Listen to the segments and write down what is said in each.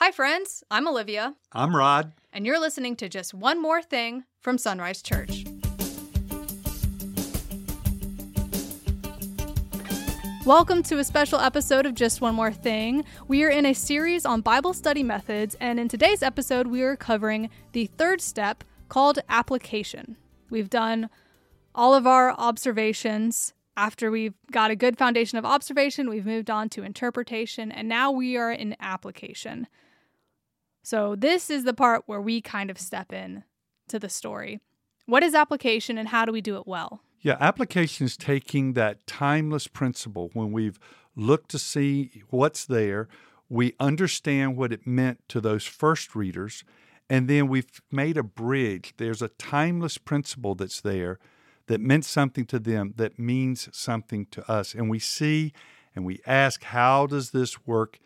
Hi, friends. I'm Olivia, I'm Rod. and you're listening to Just One More Thing from Sunrise Church. Welcome to a special episode of Just One More Thing. We are in a series on Bible study methods, and in today's episode, we are covering the third step called application. We've done all of our observations. After we've got a good foundation of observation, we've moved on to interpretation, and now we are in application. So, this is the part where we kind of step in to the story. What is application and how do we do it well? Yeah, application is taking that timeless principle when we've looked to see what's there, we understand what it meant to those first readers, and then we've made a bridge. There's a timeless principle that's there that meant something to them that means something to us. And we see and we ask, how does this work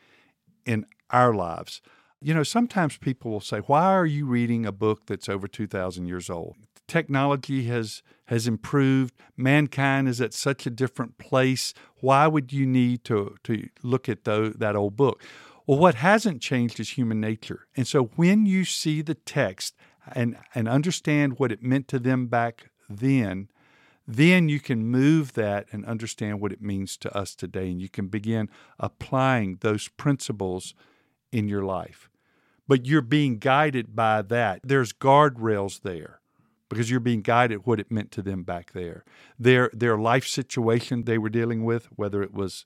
in our lives? You know, sometimes people will say, Why are you reading a book that's over 2,000 years old? Technology has, has improved. Mankind is at such a different place. Why would you need to, to look at tho- that old book? Well, what hasn't changed is human nature. And so when you see the text and, and understand what it meant to them back then, then you can move that and understand what it means to us today. And you can begin applying those principles in your life. But you're being guided by that. There's guardrails there because you're being guided what it meant to them back there. Their their life situation they were dealing with, whether it was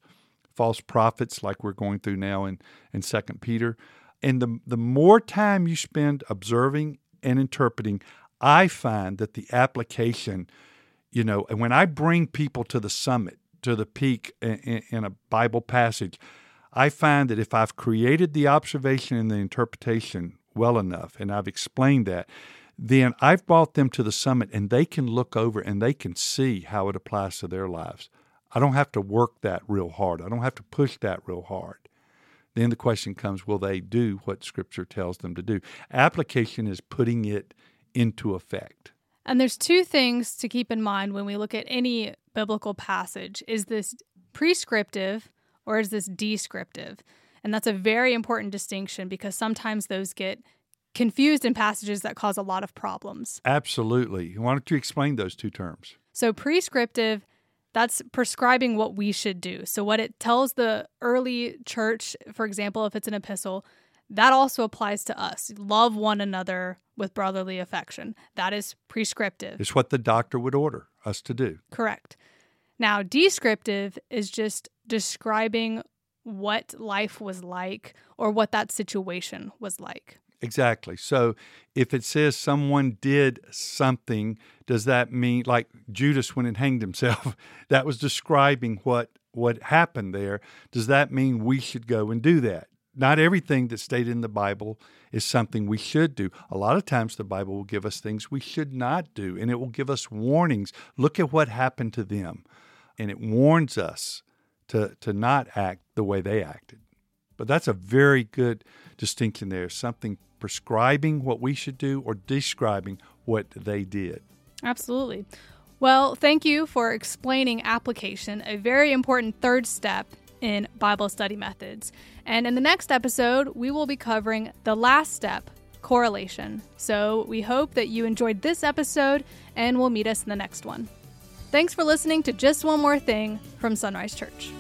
false prophets like we're going through now in, in Second Peter. And the the more time you spend observing and interpreting, I find that the application, you know, and when I bring people to the summit, to the peak in, in a Bible passage, I find that if I've created the observation and the interpretation well enough, and I've explained that, then I've brought them to the summit and they can look over and they can see how it applies to their lives. I don't have to work that real hard. I don't have to push that real hard. Then the question comes will they do what Scripture tells them to do? Application is putting it into effect. And there's two things to keep in mind when we look at any biblical passage. Is this prescriptive or is this descriptive? And that's a very important distinction because sometimes those get confused in passages that cause a lot of problems. Absolutely. Why don't you explain those two terms? So, prescriptive, that's prescribing what we should do. So, what it tells the early church, for example, if it's an epistle, that also applies to us. Love one another with brotherly affection. That is prescriptive. It's what the doctor would order us to do. Correct. Now, descriptive is just describing what life was like or what that situation was like. Exactly. So if it says someone did something, does that mean like Judas when it hanged himself? That was describing what what happened there. Does that mean we should go and do that? Not everything that's stated in the Bible is something we should do. A lot of times the Bible will give us things we should not do, and it will give us warnings. Look at what happened to them. And it warns us to, to not act the way they acted. But that's a very good distinction there something prescribing what we should do or describing what they did. Absolutely. Well, thank you for explaining application, a very important third step in Bible study methods. And in the next episode, we will be covering the last step, correlation. So we hope that you enjoyed this episode and we'll meet us in the next one. Thanks for listening to Just One More Thing from Sunrise Church.